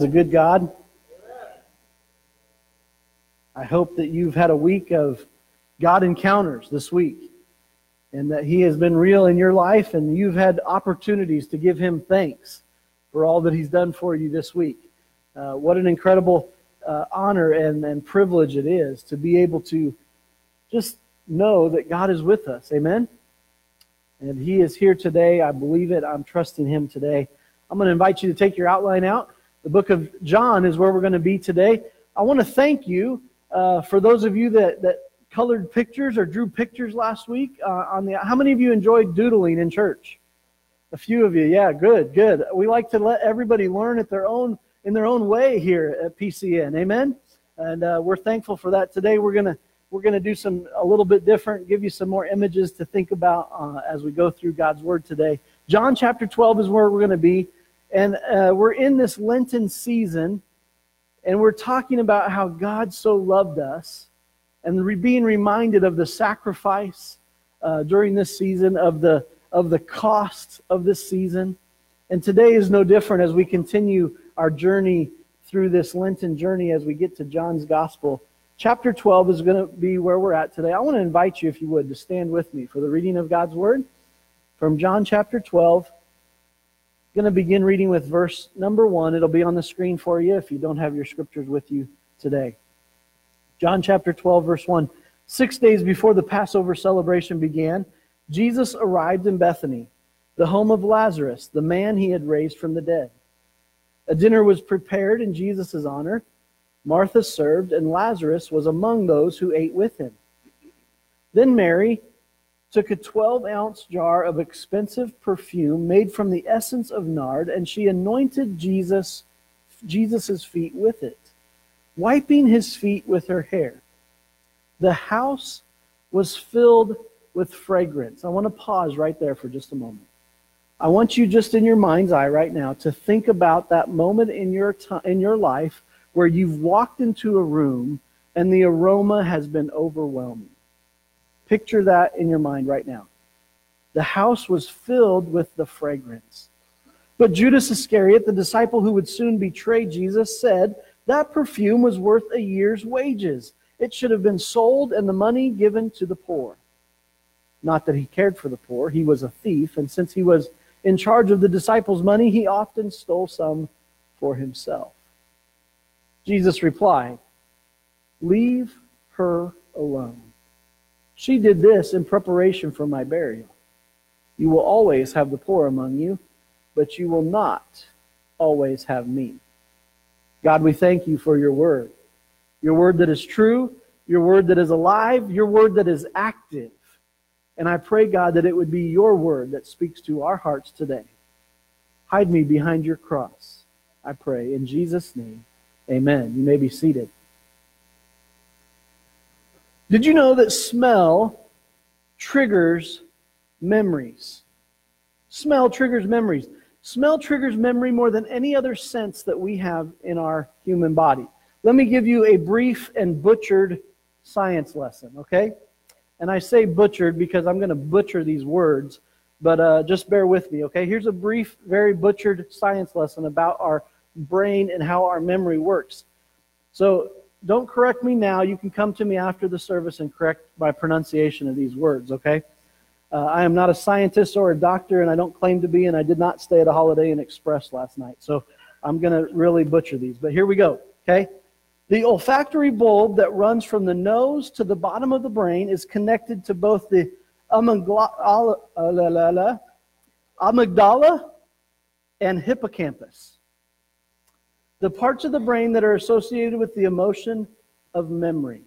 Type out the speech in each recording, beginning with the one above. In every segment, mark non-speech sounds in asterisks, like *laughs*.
a good God. I hope that you've had a week of God encounters this week and that He has been real in your life and you've had opportunities to give Him thanks for all that He's done for you this week. Uh, what an incredible uh, honor and, and privilege it is to be able to just know that God is with us. Amen? And He is here today. I believe it. I'm trusting Him today. I'm going to invite you to take your outline out. The book of John is where we're going to be today. I want to thank you uh, for those of you that, that colored pictures or drew pictures last week. Uh, on the how many of you enjoyed doodling in church? A few of you, yeah, good, good. We like to let everybody learn at their own in their own way here at PCN. Amen. And uh, we're thankful for that. Today we're gonna we're gonna do some a little bit different, give you some more images to think about uh, as we go through God's Word today. John chapter 12 is where we're going to be. And uh, we're in this Lenten season, and we're talking about how God so loved us, and re- being reminded of the sacrifice uh, during this season, of the of the cost of this season. And today is no different as we continue our journey through this Lenten journey as we get to John's Gospel. Chapter 12 is going to be where we're at today. I want to invite you, if you would, to stand with me for the reading of God's Word from John chapter 12 going to begin reading with verse number one. It'll be on the screen for you if you don't have your scriptures with you today. John chapter 12, verse 1. Six days before the Passover celebration began, Jesus arrived in Bethany, the home of Lazarus, the man he had raised from the dead. A dinner was prepared in Jesus' honor. Martha served, and Lazarus was among those who ate with him. Then Mary took a 12 ounce jar of expensive perfume made from the essence of nard, and she anointed Jesus, Jesus's feet with it, wiping his feet with her hair. The house was filled with fragrance. I want to pause right there for just a moment. I want you just in your mind's eye right now to think about that moment in your time, in your life where you've walked into a room and the aroma has been overwhelming. Picture that in your mind right now. The house was filled with the fragrance. But Judas Iscariot, the disciple who would soon betray Jesus, said that perfume was worth a year's wages. It should have been sold and the money given to the poor. Not that he cared for the poor, he was a thief, and since he was in charge of the disciples' money, he often stole some for himself. Jesus replied, Leave her alone. She did this in preparation for my burial. You will always have the poor among you, but you will not always have me. God, we thank you for your word. Your word that is true, your word that is alive, your word that is active. And I pray, God, that it would be your word that speaks to our hearts today. Hide me behind your cross, I pray. In Jesus' name, amen. You may be seated. Did you know that smell triggers memories? Smell triggers memories. Smell triggers memory more than any other sense that we have in our human body. Let me give you a brief and butchered science lesson, okay? And I say butchered because I'm going to butcher these words, but uh, just bear with me, okay? Here's a brief, very butchered science lesson about our brain and how our memory works. So, don't correct me now. You can come to me after the service and correct my pronunciation of these words, okay? Uh, I am not a scientist or a doctor, and I don't claim to be, and I did not stay at a Holiday Inn Express last night. So I'm going to really butcher these. But here we go, okay? The olfactory bulb that runs from the nose to the bottom of the brain is connected to both the amygdala, amygdala and hippocampus the parts of the brain that are associated with the emotion of memory.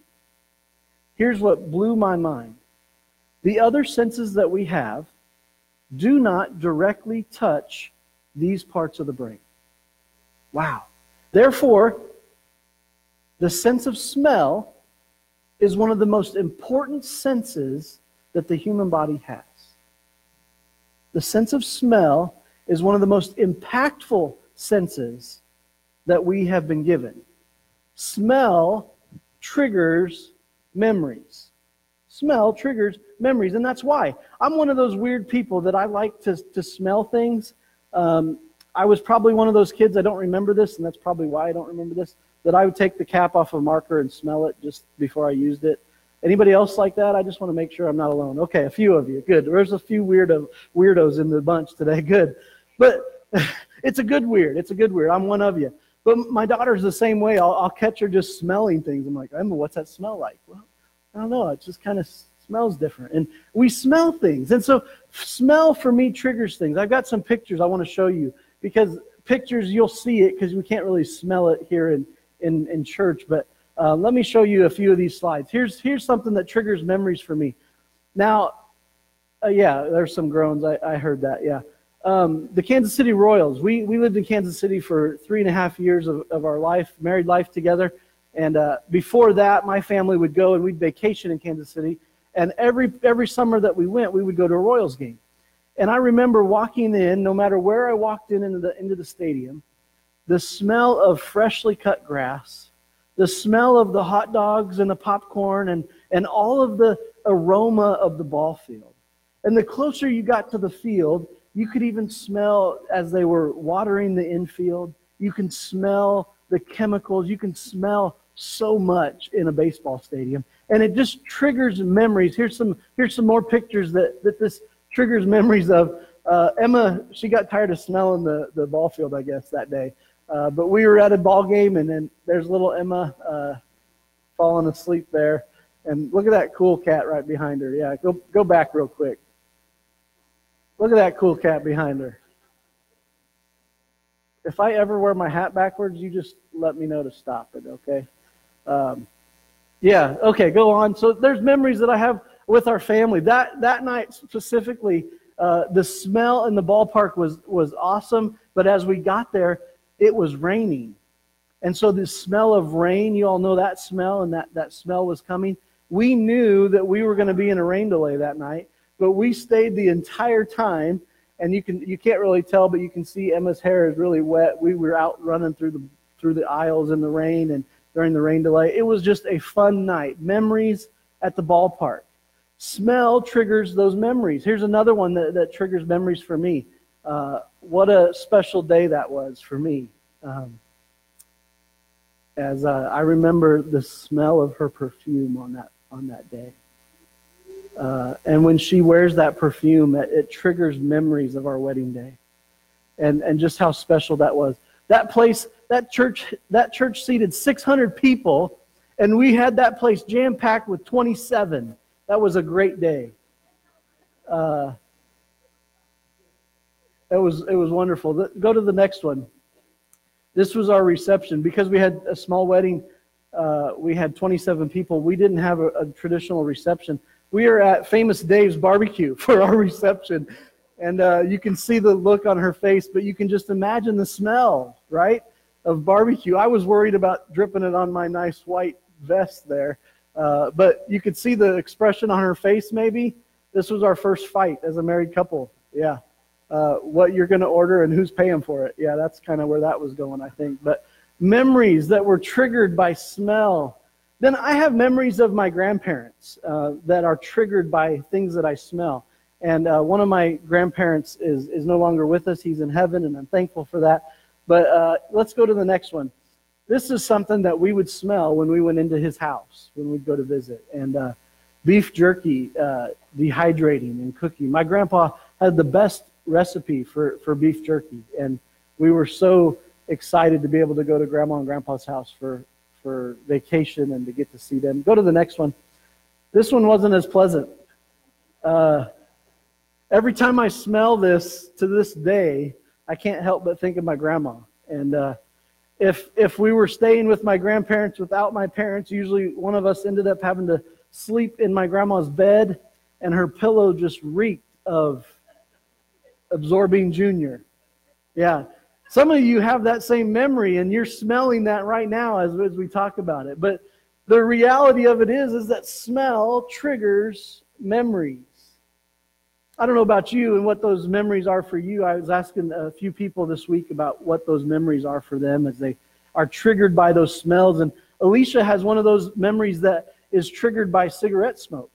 Here's what blew my mind the other senses that we have do not directly touch these parts of the brain. Wow. Therefore, the sense of smell is one of the most important senses that the human body has. The sense of smell is one of the most impactful senses that we have been given. Smell triggers memories. Smell triggers memories, and that's why. I'm one of those weird people that I like to, to smell things. Um, I was probably one of those kids, I don't remember this, and that's probably why I don't remember this, that I would take the cap off a marker and smell it just before I used it. Anybody else like that? I just want to make sure I'm not alone. Okay, a few of you. Good. There's a few weirdo weirdos in the bunch today. *laughs* Good. But *laughs* it's a good weird. It's a good weird. I'm one of you. But my daughter's the same way. I'll, I'll catch her just smelling things. I'm like, Emma, what's that smell like? Well, I don't know. It just kind of smells different. And we smell things. And so smell for me triggers things. I've got some pictures I want to show you because pictures, you'll see it because we can't really smell it here in, in, in church. But uh, let me show you a few of these slides. Here's, here's something that triggers memories for me. Now, uh, yeah, there's some groans. I, I heard that, yeah. Um, the Kansas City Royals. We, we lived in Kansas City for three and a half years of, of our life, married life together. And uh, before that, my family would go and we'd vacation in Kansas City. And every, every summer that we went, we would go to a Royals game. And I remember walking in, no matter where I walked in into the, into the stadium, the smell of freshly cut grass, the smell of the hot dogs and the popcorn and, and all of the aroma of the ball field. And the closer you got to the field, you could even smell as they were watering the infield. You can smell the chemicals. You can smell so much in a baseball stadium. And it just triggers memories. Here's some, here's some more pictures that, that this triggers memories of. Uh, Emma, she got tired of smelling the, the ball field, I guess, that day. Uh, but we were at a ball game, and then there's little Emma uh, falling asleep there. And look at that cool cat right behind her. Yeah, go go back real quick. Look at that cool cat behind her. If I ever wear my hat backwards, you just let me know to stop it, okay? Um, yeah, okay, go on. So there's memories that I have with our family. That that night specifically, uh, the smell in the ballpark was was awesome. But as we got there, it was raining. And so the smell of rain, you all know that smell, and that, that smell was coming. We knew that we were going to be in a rain delay that night, but we stayed the entire time. And you can you can't really tell, but you can see Emma's hair is really wet. We were out running through the through the aisles in the rain and during the rain delay. It was just a fun night. Memories at the ballpark. Smell triggers those memories. Here's another one that, that triggers memories for me. Uh, what a special day that was for me. Um, as uh, I remember the smell of her perfume on that on that day. Uh, and when she wears that perfume, it, it, triggers memories of our wedding day, and and just how special that was. That place, that church, that church seated 600 people, and we had that place jam packed with 27. That was a great day. Uh, it was it was wonderful. Go to the next one. This was our reception because we had a small wedding. Uh, we had 27 people. We didn't have a, a, traditional reception. We are at Famous Dave's Barbecue *laughs* for our reception, and uh, you can see the look on her face, but you can just imagine the smell, right, of barbecue. I was worried about dripping it on my nice white vest there, uh, but you could see the expression on her face. Maybe this was our first fight as a married couple. Yeah uh, what you're going to order and who's paying for it. Yeah, that's kind of where that was going, I think. But memories that were triggered by smell. Then I have memories of my grandparents uh, that are triggered by things that I smell. And uh, one of my grandparents is, is no longer with us. He's in heaven, and I'm thankful for that. But uh, let's go to the next one. This is something that we would smell when we went into his house, when we'd go to visit. And uh, beef jerky, uh, dehydrating and cooking. My grandpa had the best recipe for, for beef jerky. And we were so excited to be able to go to grandma and grandpa's house for, for vacation and to get to see them. Go to the next one. This one wasn't as pleasant. Uh, every time I smell this to this day, I can't help but think of my grandma. And uh, if if we were staying with my grandparents without my parents, usually one of us ended up having to sleep in my grandma's bed, and her pillow just reeked of Absorbine Junior. Yeah. Some of you have that same memory and you're smelling that right now as, as we talk about it. But the reality of it is, is that smell triggers memories. I don't know about you and what those memories are for you. I was asking a few people this week about what those memories are for them as they are triggered by those smells. And Alicia has one of those memories that is triggered by cigarette smoke.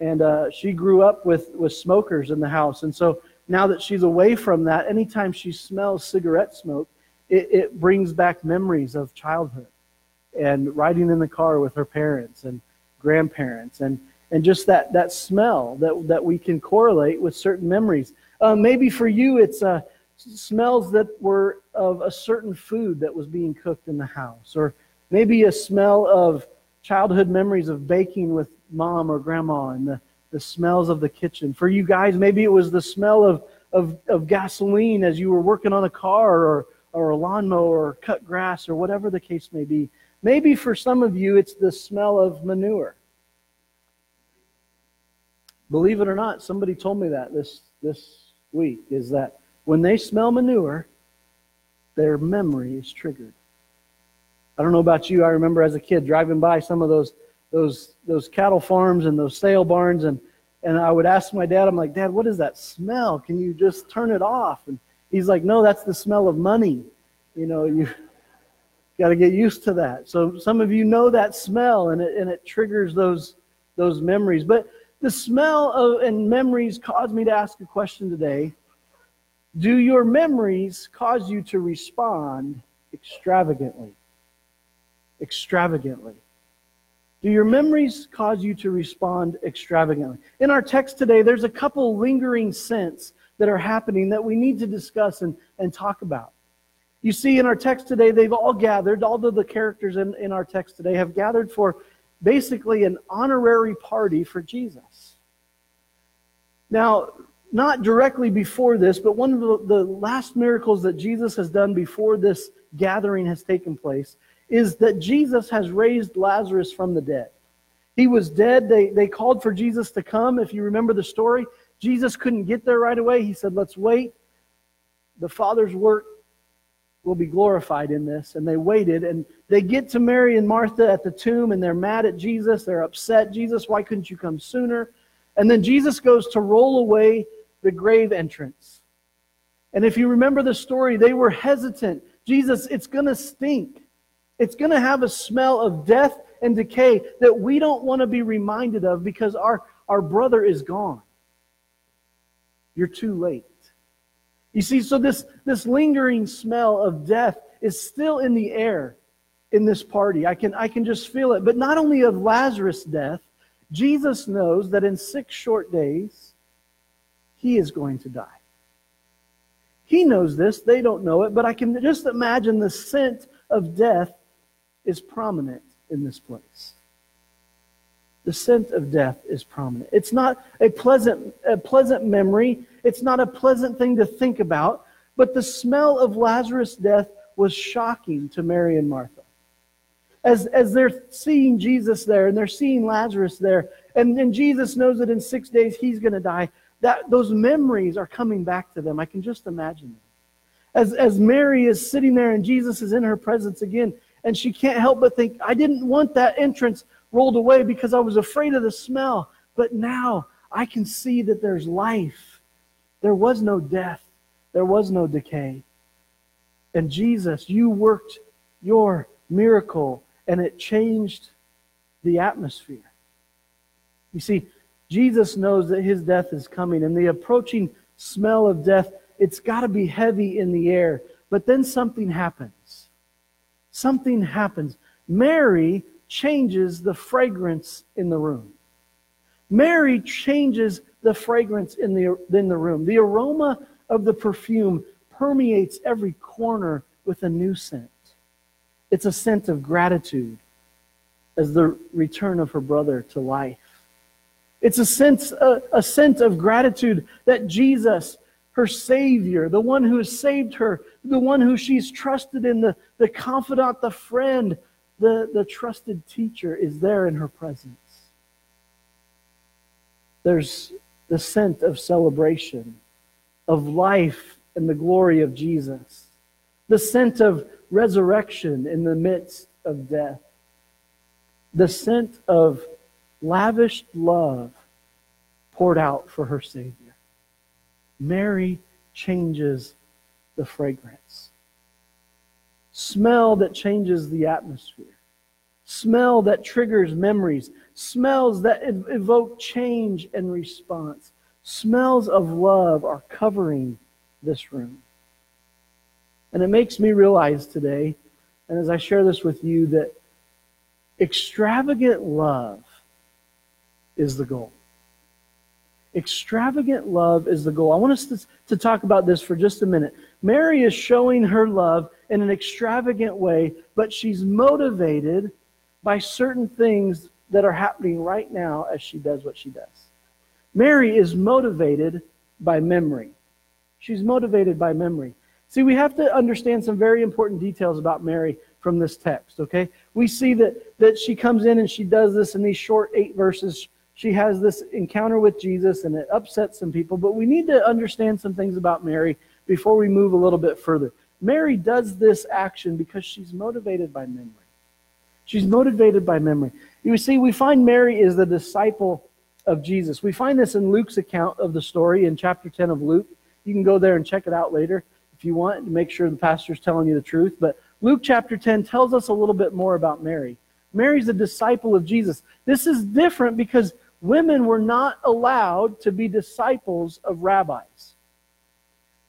And uh, she grew up with, with smokers in the house. And so now that she's away from that, anytime she smells cigarette smoke, it, it brings back memories of childhood and riding in the car with her parents and grandparents and, and just that, that smell that, that we can correlate with certain memories. Uh, maybe for you, it's uh, smells that were of a certain food that was being cooked in the house, or maybe a smell of childhood memories of baking with mom or grandma and the, the smells of the kitchen. For you guys, maybe it was the smell of, of, of gasoline as you were working on a car or, or a lawnmower or cut grass or whatever the case may be. Maybe for some of you, it's the smell of manure. Believe it or not, somebody told me that this, this week is that when they smell manure, their memory is triggered. I don't know about you. I remember as a kid driving by some of those those those cattle farms and those sale barns and and I would ask my dad, I'm like, Dad, what is that smell? Can you just turn it off? And he's like, No, that's the smell of money. You know, you *laughs* got to get used to that. So some of you know that smell and it and it triggers those those memories. But the smell of and memories caused me to ask a question today. Do your memories cause you to respond extravagantly? Extravagantly. Do your memories cause you to respond extravagantly? In our text today, there's a couple lingering scents that are happening that we need to discuss and, and talk about. You see, in our text today, they've all gathered, all of the characters in, in our text today have gathered for basically an honorary party for Jesus. Now, not directly before this, but one of the, the last miracles that Jesus has done before this gathering has taken place is that Jesus has raised Lazarus from the dead. He was dead. They, they called for Jesus to come. If you remember the story, Jesus couldn't get there right away. He said, Let's wait. The Father's work will be glorified in this. And they waited. And they get to Mary and Martha at the tomb, and they're mad at Jesus. They're upset. Jesus, why couldn't you come sooner? And then Jesus goes to roll away the grave entrance. And if you remember the story, they were hesitant. Jesus, it's going to stink. It's going to have a smell of death and decay that we don't want to be reminded of because our, our brother is gone. You're too late. You see, so this, this lingering smell of death is still in the air in this party. I can, I can just feel it. But not only of Lazarus' death, Jesus knows that in six short days, he is going to die. He knows this. They don't know it. But I can just imagine the scent of death is prominent in this place. The scent of death is prominent. It's not a pleasant, a pleasant memory. It's not a pleasant thing to think about. But the smell of Lazarus' death was shocking to Mary and Martha. As, as they're seeing Jesus there and they're seeing Lazarus there, and, and Jesus knows that in six days he's going to die, that, those memories are coming back to them. I can just imagine them. As, as Mary is sitting there and Jesus is in her presence again, and she can't help but think, I didn't want that entrance rolled away because I was afraid of the smell. But now I can see that there's life. There was no death, there was no decay. And Jesus, you worked your miracle and it changed the atmosphere. You see, Jesus knows that his death is coming and the approaching smell of death, it's got to be heavy in the air. But then something happens something happens. Mary changes the fragrance in the room. Mary changes the fragrance in the, in the room. The aroma of the perfume permeates every corner with a new scent. It's a scent of gratitude as the return of her brother to life. It's a sense, a, a scent of gratitude that Jesus her Savior, the one who has saved her, the one who she's trusted in, the, the confidant, the friend, the, the trusted teacher is there in her presence. There's the scent of celebration, of life and the glory of Jesus, the scent of resurrection in the midst of death, the scent of lavished love poured out for her Savior. Mary changes the fragrance. Smell that changes the atmosphere. Smell that triggers memories. Smells that evoke change and response. Smells of love are covering this room. And it makes me realize today, and as I share this with you, that extravagant love is the goal. Extravagant love is the goal. I want us to, to talk about this for just a minute. Mary is showing her love in an extravagant way, but she's motivated by certain things that are happening right now as she does what she does. Mary is motivated by memory. She's motivated by memory. See, we have to understand some very important details about Mary from this text, okay? We see that, that she comes in and she does this in these short eight verses. She has this encounter with Jesus and it upsets some people, but we need to understand some things about Mary before we move a little bit further. Mary does this action because she's motivated by memory. She's motivated by memory. You see, we find Mary is the disciple of Jesus. We find this in Luke's account of the story in chapter 10 of Luke. You can go there and check it out later if you want to make sure the pastor's telling you the truth. But Luke chapter 10 tells us a little bit more about Mary. Mary's a disciple of Jesus. This is different because women were not allowed to be disciples of rabbis.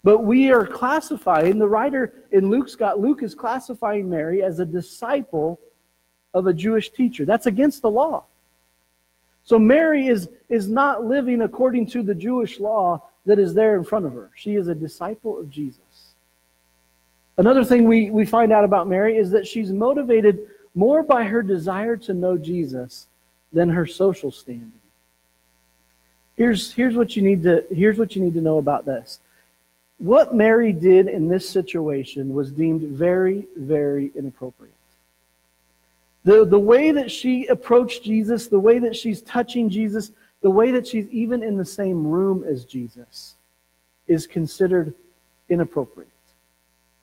But we are classifying, the writer in Luke's got, Luke is classifying Mary as a disciple of a Jewish teacher. That's against the law. So Mary is, is not living according to the Jewish law that is there in front of her. She is a disciple of Jesus. Another thing we, we find out about Mary is that she's motivated more by her desire to know Jesus than her social standing. Here's, here's, what you need to, here's what you need to know about this. What Mary did in this situation was deemed very, very inappropriate. The, the way that she approached Jesus, the way that she's touching Jesus, the way that she's even in the same room as Jesus is considered inappropriate.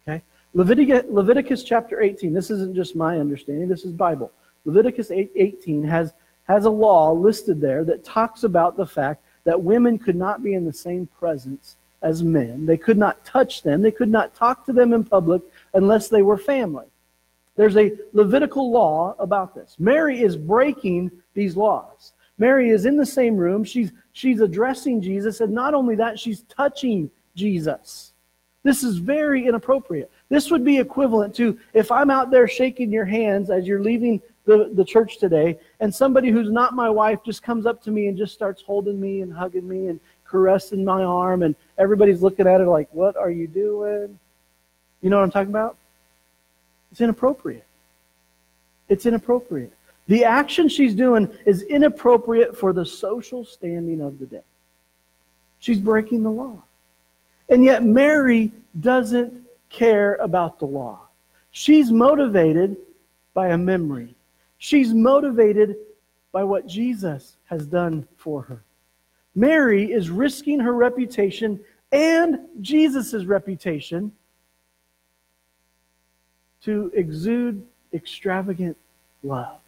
Okay? Leviticus, Leviticus chapter 18, this isn't just my understanding, this is Bible. Leviticus 18 has, has a law listed there that talks about the fact that women could not be in the same presence as men. They could not touch them. They could not talk to them in public unless they were family. There's a Levitical law about this. Mary is breaking these laws. Mary is in the same room. She's, she's addressing Jesus, and not only that, she's touching Jesus. This is very inappropriate. This would be equivalent to if I'm out there shaking your hands as you're leaving the, the church today, and somebody who's not my wife just comes up to me and just starts holding me and hugging me and caressing my arm, and everybody's looking at her like, What are you doing? You know what I'm talking about? It's inappropriate. It's inappropriate. The action she's doing is inappropriate for the social standing of the day. She's breaking the law. And yet, Mary doesn't care about the law. She's motivated by a memory. She's motivated by what Jesus has done for her. Mary is risking her reputation and Jesus' reputation to exude extravagant love.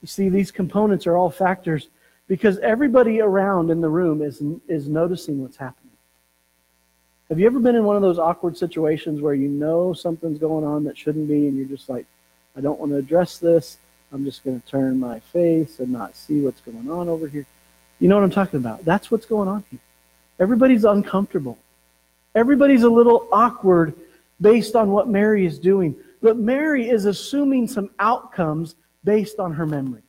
You see, these components are all factors because everybody around in the room is, is noticing what's happening. Have you ever been in one of those awkward situations where you know something's going on that shouldn't be, and you're just like, I don't want to address this. I'm just going to turn my face and not see what's going on over here. You know what I'm talking about? That's what's going on here. Everybody's uncomfortable. Everybody's a little awkward based on what Mary is doing. But Mary is assuming some outcomes based on her memories.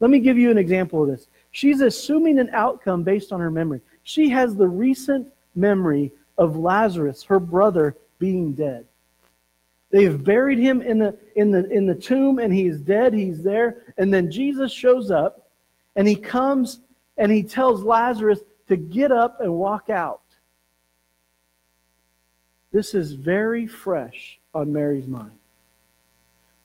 Let me give you an example of this. She's assuming an outcome based on her memory. She has the recent memory of Lazarus, her brother, being dead. They've buried him in the, in the, in the tomb and he's dead, he's there. And then Jesus shows up and he comes and he tells Lazarus to get up and walk out. This is very fresh on Mary's mind.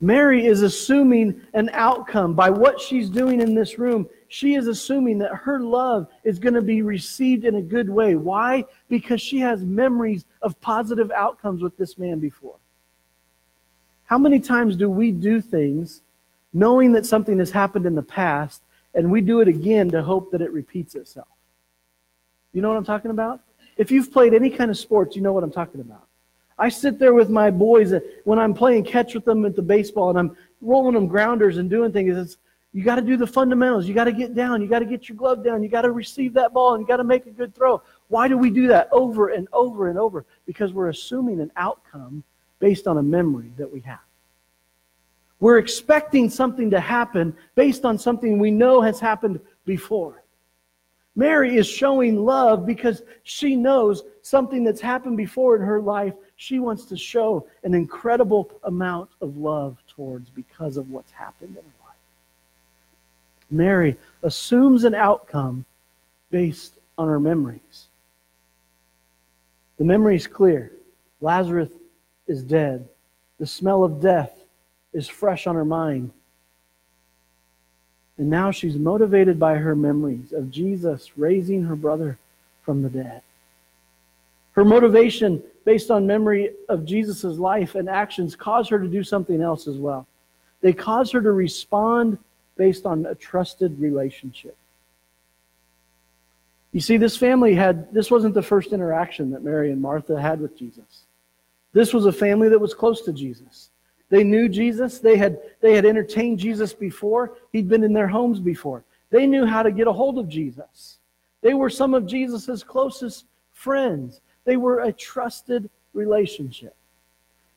Mary is assuming an outcome by what she's doing in this room. She is assuming that her love is going to be received in a good way. Why? Because she has memories of positive outcomes with this man before. How many times do we do things knowing that something has happened in the past and we do it again to hope that it repeats itself? You know what I'm talking about? If you've played any kind of sports, you know what I'm talking about. I sit there with my boys when I'm playing catch with them at the baseball and I'm rolling them grounders and doing things. It's, You got to do the fundamentals. You got to get down. You got to get your glove down. You got to receive that ball and you got to make a good throw. Why do we do that over and over and over? Because we're assuming an outcome based on a memory that we have. We're expecting something to happen based on something we know has happened before. Mary is showing love because she knows something that's happened before in her life. She wants to show an incredible amount of love towards because of what's happened in her life. Mary assumes an outcome based on her memories. The memory is clear. Lazarus is dead. The smell of death is fresh on her mind. And now she's motivated by her memories of Jesus raising her brother from the dead. Her motivation, based on memory of Jesus' life and actions, cause her to do something else as well. They cause her to respond based on a trusted relationship. You see, this family had, this wasn't the first interaction that Mary and Martha had with Jesus. This was a family that was close to Jesus. They knew Jesus. They had, they had entertained Jesus before. He'd been in their homes before. They knew how to get a hold of Jesus. They were some of Jesus' closest friends. They were a trusted relationship.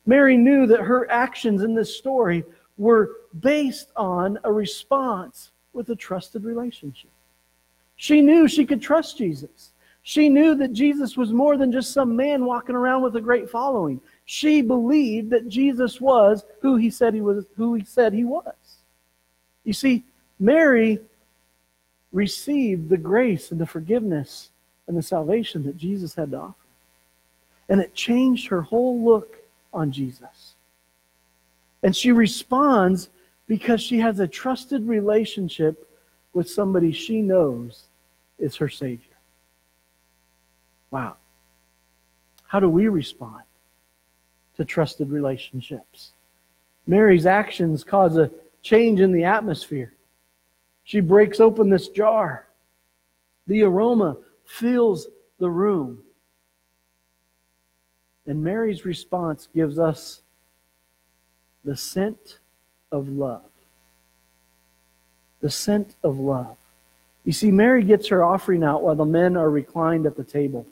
Mary knew that her actions in this story were based on a response with a trusted relationship. She knew she could trust Jesus. She knew that Jesus was more than just some man walking around with a great following. She believed that Jesus was who he said he was, who he said he was. You see, Mary received the grace and the forgiveness and the salvation that Jesus had to offer. And it changed her whole look on Jesus. And she responds because she has a trusted relationship with somebody she knows is her Savior. Wow. How do we respond to trusted relationships? Mary's actions cause a change in the atmosphere. She breaks open this jar. The aroma fills the room. And Mary's response gives us the scent of love. The scent of love. You see, Mary gets her offering out while the men are reclined at the table.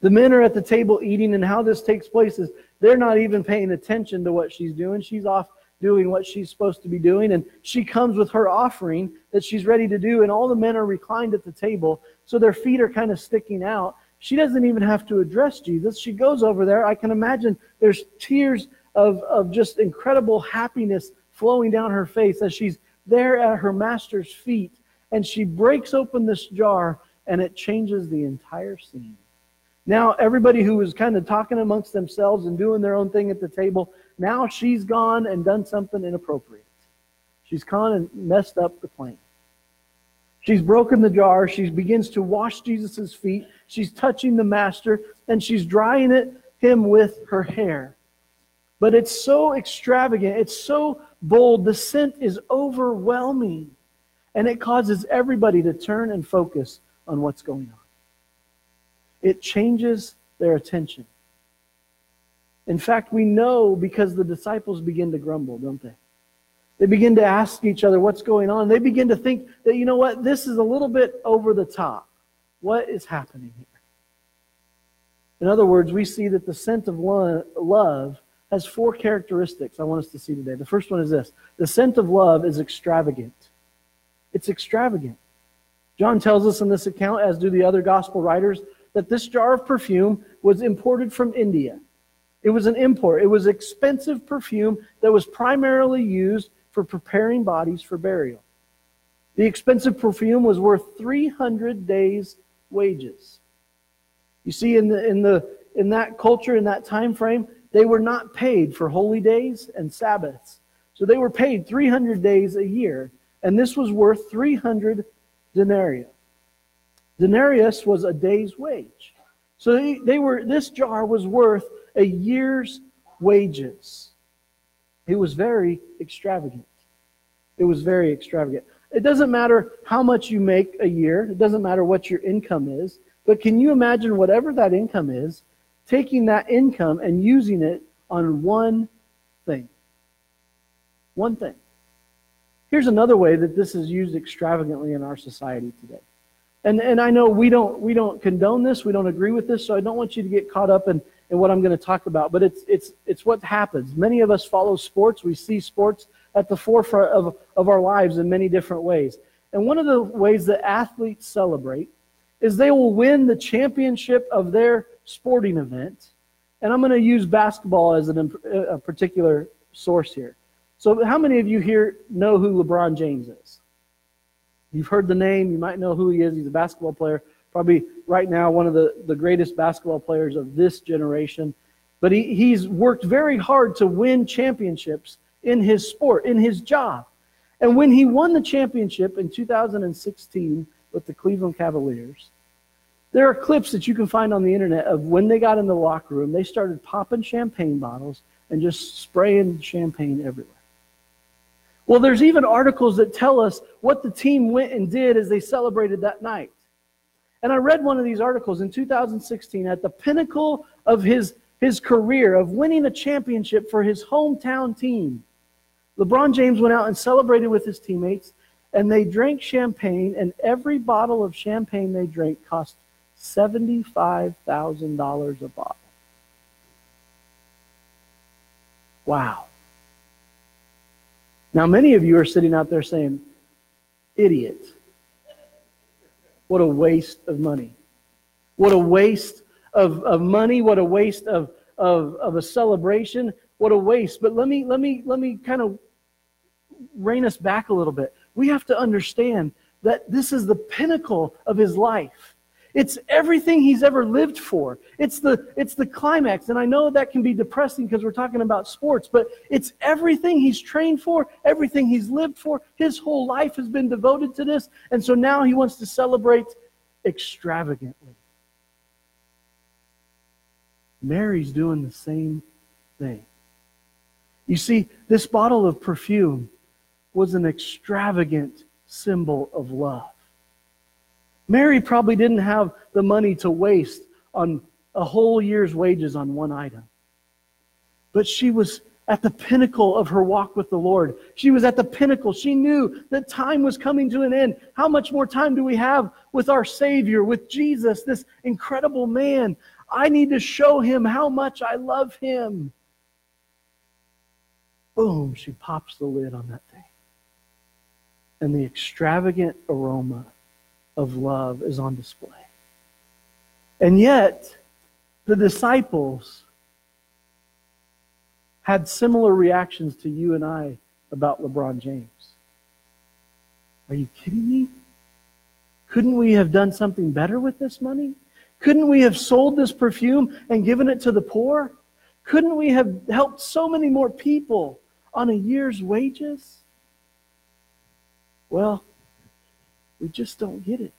The men are at the table eating, and how this takes place is they're not even paying attention to what she's doing. She's off doing what she's supposed to be doing, and she comes with her offering that she's ready to do, and all the men are reclined at the table, so their feet are kind of sticking out. She doesn't even have to address Jesus. She goes over there. I can imagine there's tears of, of just incredible happiness flowing down her face as she's there at her master's feet, and she breaks open this jar, and it changes the entire scene. Now, everybody who was kind of talking amongst themselves and doing their own thing at the table, now she's gone and done something inappropriate. She's gone and messed up the plan. She's broken the jar. She begins to wash Jesus' feet. She's touching the master, and she's drying it him with her hair. But it's so extravagant. It's so bold. The scent is overwhelming. And it causes everybody to turn and focus on what's going on it changes their attention. In fact, we know because the disciples begin to grumble, don't they? They begin to ask each other what's going on. They begin to think that, you know what, this is a little bit over the top. What is happening here? In other words, we see that the scent of love has four characteristics I want us to see today. The first one is this the scent of love is extravagant. It's extravagant. John tells us in this account, as do the other gospel writers, that this jar of perfume was imported from India. It was an import. It was expensive perfume that was primarily used for preparing bodies for burial. The expensive perfume was worth 300 days' wages. You see, in, the, in, the, in that culture, in that time frame, they were not paid for holy days and Sabbaths. So they were paid 300 days a year, and this was worth 300 denarii. Denarius was a day's wage. So they, they were this jar was worth a year's wages. It was very extravagant. It was very extravagant. It doesn't matter how much you make a year, it doesn't matter what your income is, but can you imagine whatever that income is, taking that income and using it on one thing? One thing. Here's another way that this is used extravagantly in our society today. And, and I know we don't, we don't condone this, we don't agree with this, so I don't want you to get caught up in, in what I'm going to talk about, but it's, it's, it's what happens. Many of us follow sports, we see sports at the forefront of, of our lives in many different ways. And one of the ways that athletes celebrate is they will win the championship of their sporting event. And I'm going to use basketball as an, a particular source here. So, how many of you here know who LeBron James is? You've heard the name, you might know who he is. He's a basketball player, probably right now one of the, the greatest basketball players of this generation. But he, he's worked very hard to win championships in his sport, in his job. And when he won the championship in 2016 with the Cleveland Cavaliers, there are clips that you can find on the internet of when they got in the locker room, they started popping champagne bottles and just spraying champagne everywhere. Well, there's even articles that tell us what the team went and did as they celebrated that night. And I read one of these articles in 2016 at the pinnacle of his, his career of winning a championship for his hometown team. LeBron James went out and celebrated with his teammates, and they drank champagne, and every bottle of champagne they drank cost $75,000 a bottle. Wow. Now, many of you are sitting out there saying, idiot. What a waste of money. What a waste of, of money. What a waste of, of, of a celebration. What a waste. But let me, let me, let me kind of rein us back a little bit. We have to understand that this is the pinnacle of his life. It's everything he's ever lived for. It's the, it's the climax. And I know that can be depressing because we're talking about sports, but it's everything he's trained for, everything he's lived for. His whole life has been devoted to this. And so now he wants to celebrate extravagantly. Mary's doing the same thing. You see, this bottle of perfume was an extravagant symbol of love. Mary probably didn't have the money to waste on a whole year's wages on one item. But she was at the pinnacle of her walk with the Lord. She was at the pinnacle. She knew that time was coming to an end. How much more time do we have with our Savior, with Jesus, this incredible man? I need to show him how much I love him. Boom, she pops the lid on that thing. And the extravagant aroma of love is on display. And yet, the disciples had similar reactions to you and I about LeBron James. Are you kidding me? Couldn't we have done something better with this money? Couldn't we have sold this perfume and given it to the poor? Couldn't we have helped so many more people on a year's wages? Well, we just don't get it.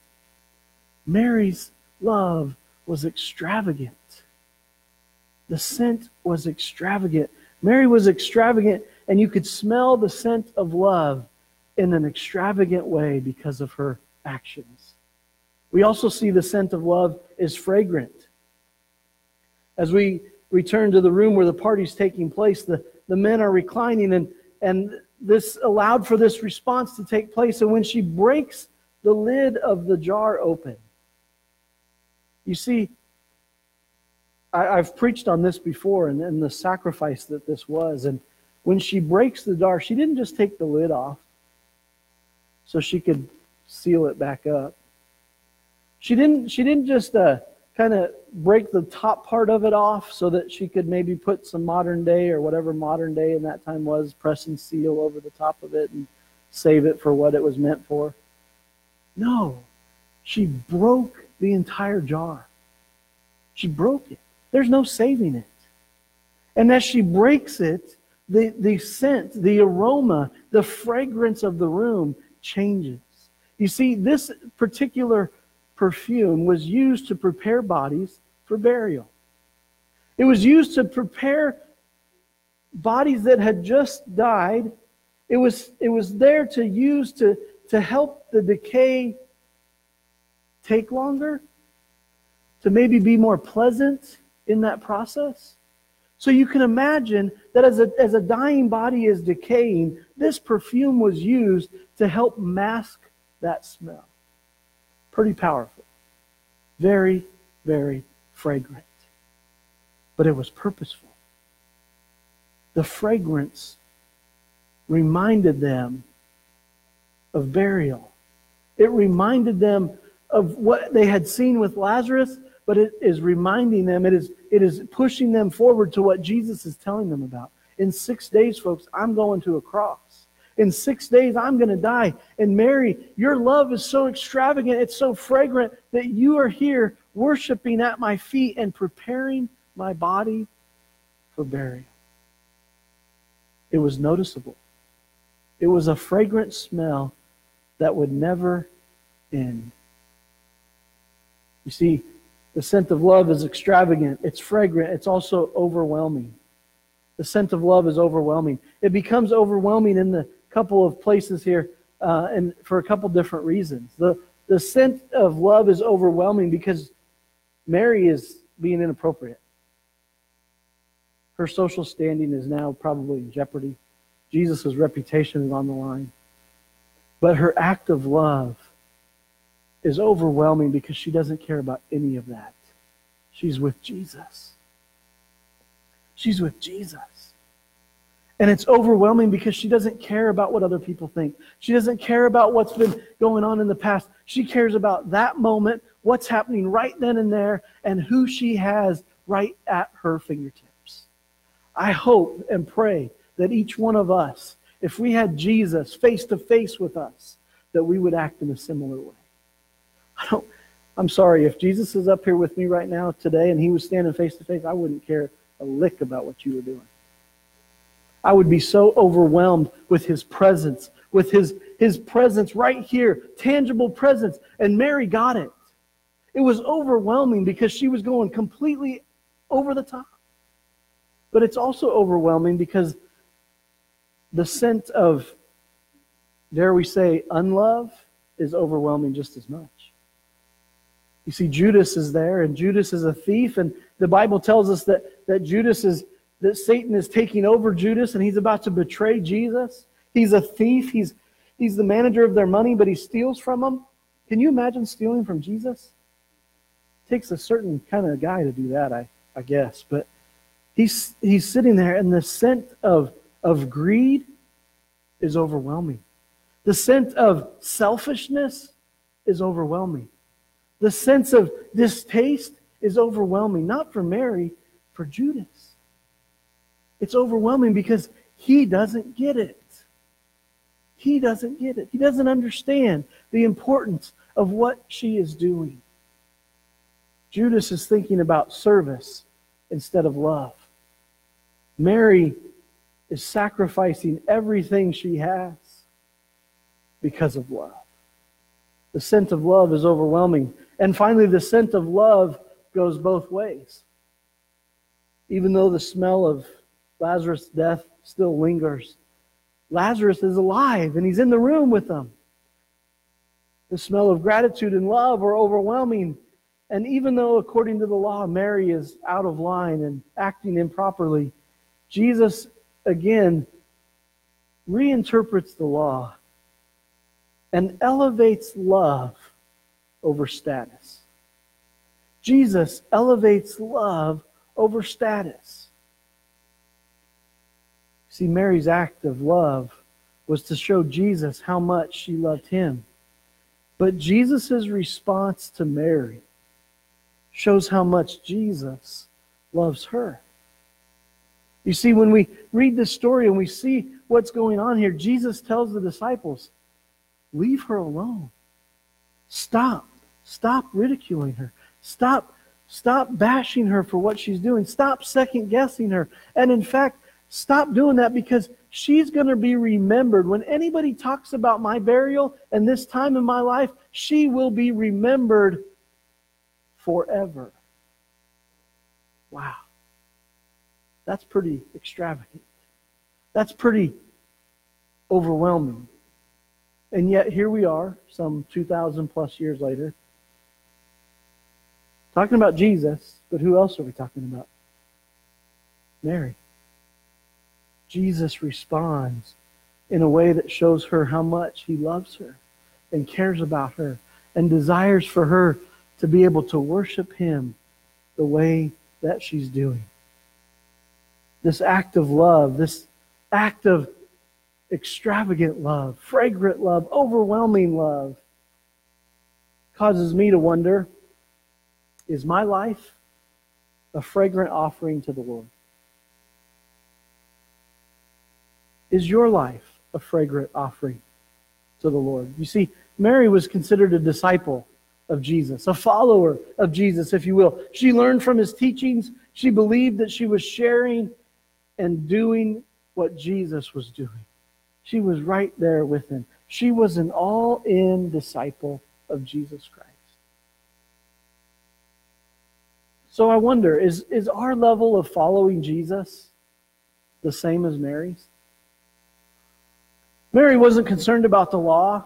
Mary's love was extravagant. The scent was extravagant. Mary was extravagant, and you could smell the scent of love in an extravagant way because of her actions. We also see the scent of love is fragrant. As we return to the room where the party's taking place, the, the men are reclining, and, and this allowed for this response to take place. And when she breaks the lid of the jar open. You see, I, have preached on this before and, and the sacrifice that this was. And when she breaks the jar, she didn't just take the lid off so she could seal it back up. She didn't, she didn't just uh, kind of break the top part of it off so that she could maybe put some modern day or whatever modern day in that time was, press and seal over the top of it and save it for what it was meant for. No, she broke the entire jar. She broke it. There's no saving it. And as she breaks it, the, the scent, the aroma, the fragrance of the room changes. You see, this particular perfume was used to prepare bodies for burial. It was used to prepare bodies that had just died. It was, it was there to use to, to help the decay take longer, to maybe be more pleasant in that process. So you can imagine that as a, as a dying body is decaying, this perfume was used to help mask that smell. Pretty powerful. Very, very fragrant. But it was purposeful. The fragrance reminded them of burial. It reminded them of what they had seen with Lazarus, but it is reminding them, it is, it is pushing them forward to what Jesus is telling them about. In six days, folks, I'm going to a cross. In six days, I'm going to die. And Mary, your love is so extravagant, it's so fragrant that you are here worshiping at my feet and preparing my body for burial. It was noticeable. It was a fragrant smell that would never end. You see, the scent of love is extravagant, it's fragrant, it's also overwhelming. The scent of love is overwhelming. It becomes overwhelming in the couple of places here, uh, and for a couple different reasons. The, the scent of love is overwhelming because Mary is being inappropriate. Her social standing is now probably in jeopardy. Jesus' reputation is on the line. But her act of love is overwhelming because she doesn't care about any of that. She's with Jesus. She's with Jesus. And it's overwhelming because she doesn't care about what other people think. She doesn't care about what's been going on in the past. She cares about that moment, what's happening right then and there, and who she has right at her fingertips. I hope and pray that each one of us, if we had Jesus face to face with us, that we would act in a similar way. I don't, I'm sorry, if Jesus is up here with me right now today and he was standing face to face, I wouldn't care a lick about what you were doing. I would be so overwhelmed with his presence, with his, his presence right here, tangible presence. And Mary got it. It was overwhelming because she was going completely over the top. But it's also overwhelming because the scent of, dare we say, unlove is overwhelming just as much. You see, Judas is there, and Judas is a thief, and the Bible tells us that, that Judas is that Satan is taking over Judas and he's about to betray Jesus. He's a thief. He's, he's the manager of their money, but he steals from them. Can you imagine stealing from Jesus? It takes a certain kind of guy to do that, I, I guess. But he's, he's sitting there, and the scent of, of greed is overwhelming. The sense of selfishness is overwhelming. The sense of distaste is overwhelming, not for Mary, for Judas. It's overwhelming because he doesn't get it. He doesn't get it. He doesn't understand the importance of what she is doing. Judas is thinking about service instead of love. Mary is sacrificing everything she has because of love. The scent of love is overwhelming. And finally, the scent of love goes both ways. Even though the smell of Lazarus' death still lingers. Lazarus is alive and he's in the room with them. The smell of gratitude and love are overwhelming. And even though, according to the law, Mary is out of line and acting improperly, Jesus again reinterprets the law and elevates love over status. Jesus elevates love over status. See, Mary's act of love was to show Jesus how much she loved him. But Jesus' response to Mary shows how much Jesus loves her. You see, when we read this story and we see what's going on here, Jesus tells the disciples, Leave her alone. Stop. Stop ridiculing her. Stop. Stop bashing her for what she's doing. Stop second guessing her. And in fact, Stop doing that because she's going to be remembered. When anybody talks about my burial and this time in my life, she will be remembered forever. Wow. That's pretty extravagant. That's pretty overwhelming. And yet, here we are, some 2,000 plus years later, talking about Jesus, but who else are we talking about? Mary. Jesus responds in a way that shows her how much he loves her and cares about her and desires for her to be able to worship him the way that she's doing. This act of love, this act of extravagant love, fragrant love, overwhelming love, causes me to wonder is my life a fragrant offering to the Lord? Is your life a fragrant offering to the Lord? You see, Mary was considered a disciple of Jesus, a follower of Jesus, if you will. She learned from his teachings. She believed that she was sharing and doing what Jesus was doing. She was right there with him. She was an all in disciple of Jesus Christ. So I wonder is, is our level of following Jesus the same as Mary's? Mary wasn't concerned about the law.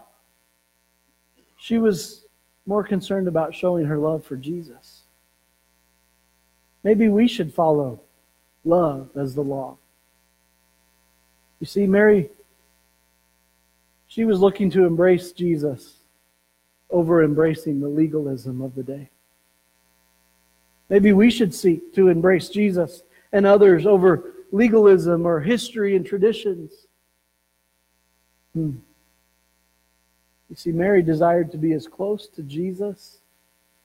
She was more concerned about showing her love for Jesus. Maybe we should follow love as the law. You see, Mary, she was looking to embrace Jesus over embracing the legalism of the day. Maybe we should seek to embrace Jesus and others over legalism or history and traditions. Hmm. You see, Mary desired to be as close to Jesus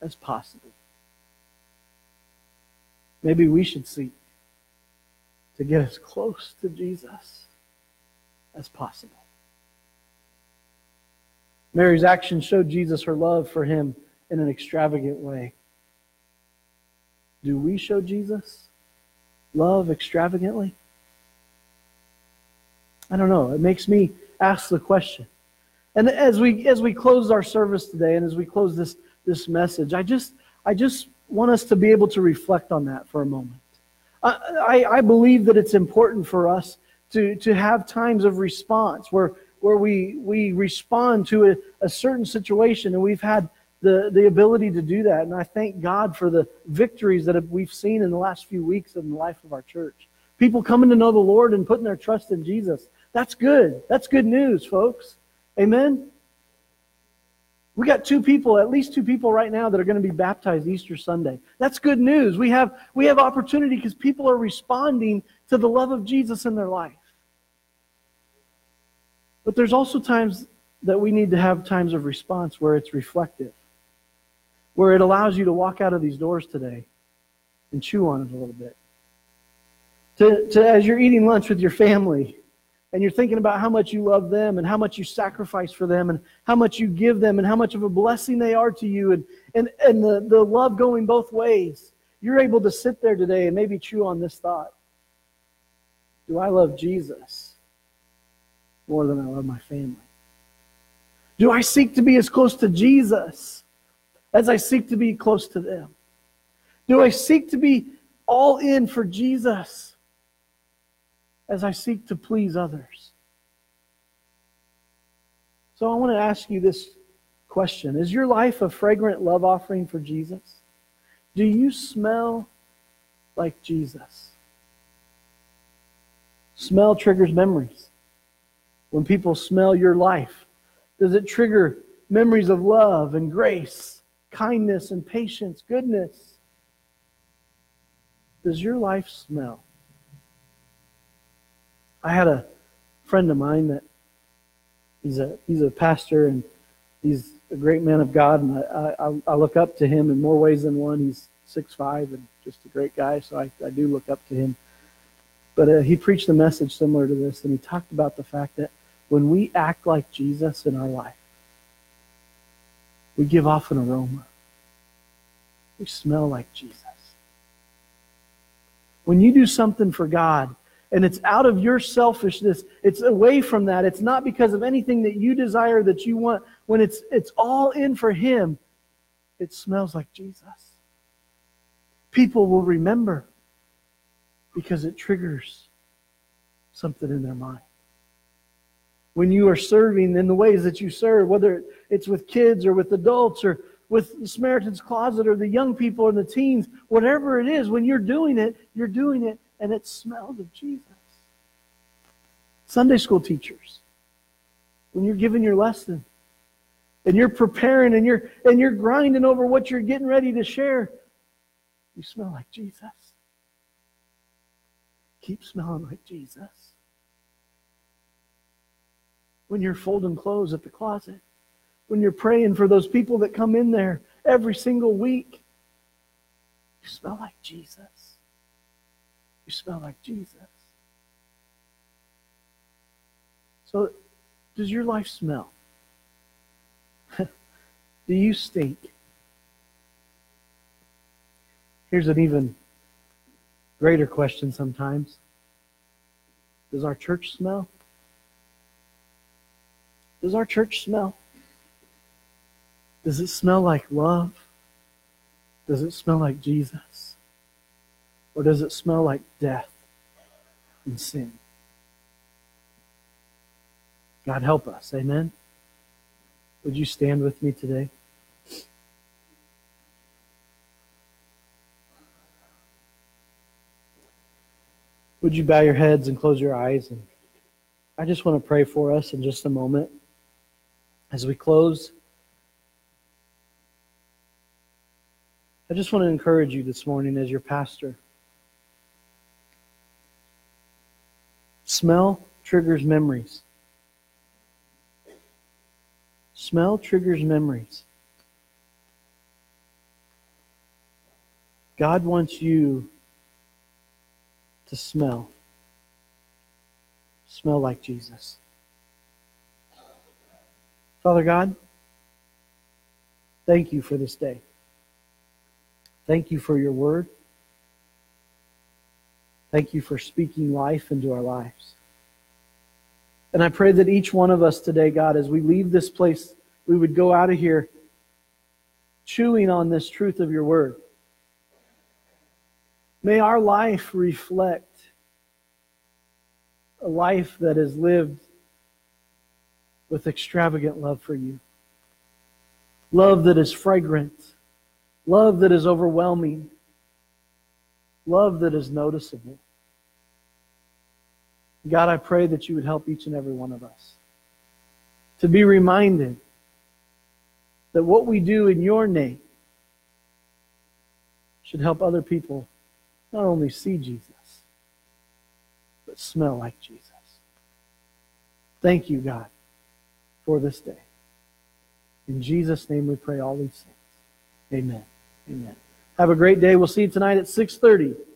as possible. Maybe we should seek to get as close to Jesus as possible. Mary's action showed Jesus her love for him in an extravagant way. Do we show Jesus love extravagantly? I don't know. It makes me ask the question. And as we as we close our service today and as we close this this message, I just I just want us to be able to reflect on that for a moment. I, I, believe that it's important for us to, to have times of response where where we we respond to a, a certain situation and we've had the, the ability to do that. And I thank God for the victories that we've seen in the last few weeks in the life of our church. People coming to know the Lord and putting their trust in Jesus. That's good. That's good news, folks. Amen? We got two people, at least two people right now that are going to be baptized Easter Sunday. That's good news. We have, we have opportunity because people are responding to the love of Jesus in their life. But there's also times that we need to have times of response where it's reflective where it allows you to walk out of these doors today and chew on it a little bit. To, to, as you're eating lunch with your family and you're thinking about how much you love them and how much you sacrifice for them and how much you give them and how much of a blessing they are to you and, and, and the, the love going both ways, you're able to sit there today and maybe chew on this thought. Do I love Jesus more than I love my family? Do I seek to be as close to Jesus as I seek to be close to them? Do I seek to be all in for Jesus as I seek to please others? So I want to ask you this question Is your life a fragrant love offering for Jesus? Do you smell like Jesus? Smell triggers memories. When people smell your life, does it trigger memories of love and grace? kindness and patience, goodness. Does your life smell? I had a friend of mine that he's a he's a pastor and he's a great man of God, and I, I, I look up to him in more ways than one. He's six five and just a great guy, so I, I do look up to him. But uh, he preached a message similar to this, and he talked about the fact that when we act like Jesus in our life, we give off an aroma. We smell like Jesus. When you do something for God, and it's out of your selfishness, it's away from that. It's not because of anything that you desire that you want. When it's it's all in for him, it smells like Jesus. People will remember because it triggers something in their mind when you are serving in the ways that you serve, whether it's with kids or with adults or with the Samaritan's Closet or the young people or the teens, whatever it is, when you're doing it, you're doing it and it smells of Jesus. Sunday school teachers, when you're giving your lesson and you're preparing and you're and you're grinding over what you're getting ready to share, you smell like Jesus. Keep smelling like Jesus. When you're folding clothes at the closet, when you're praying for those people that come in there every single week, you smell like Jesus. You smell like Jesus. So, does your life smell? *laughs* Do you stink? Here's an even greater question sometimes Does our church smell? Does our church smell? Does it smell like love? Does it smell like Jesus? Or does it smell like death and sin? God help us. Amen. Would you stand with me today? Would you bow your heads and close your eyes? And I just want to pray for us in just a moment. As we close, I just want to encourage you this morning as your pastor. Smell triggers memories. Smell triggers memories. God wants you to smell. Smell like Jesus. Father God, thank you for this day. Thank you for your word. Thank you for speaking life into our lives. And I pray that each one of us today, God, as we leave this place, we would go out of here chewing on this truth of your word. May our life reflect a life that is lived with extravagant love for you. Love that is fragrant. Love that is overwhelming. Love that is noticeable. God, I pray that you would help each and every one of us to be reminded that what we do in your name should help other people not only see Jesus, but smell like Jesus. Thank you, God, for this day. In Jesus' name we pray all these things. Amen. Amen. Have a great day. We'll see you tonight at 630.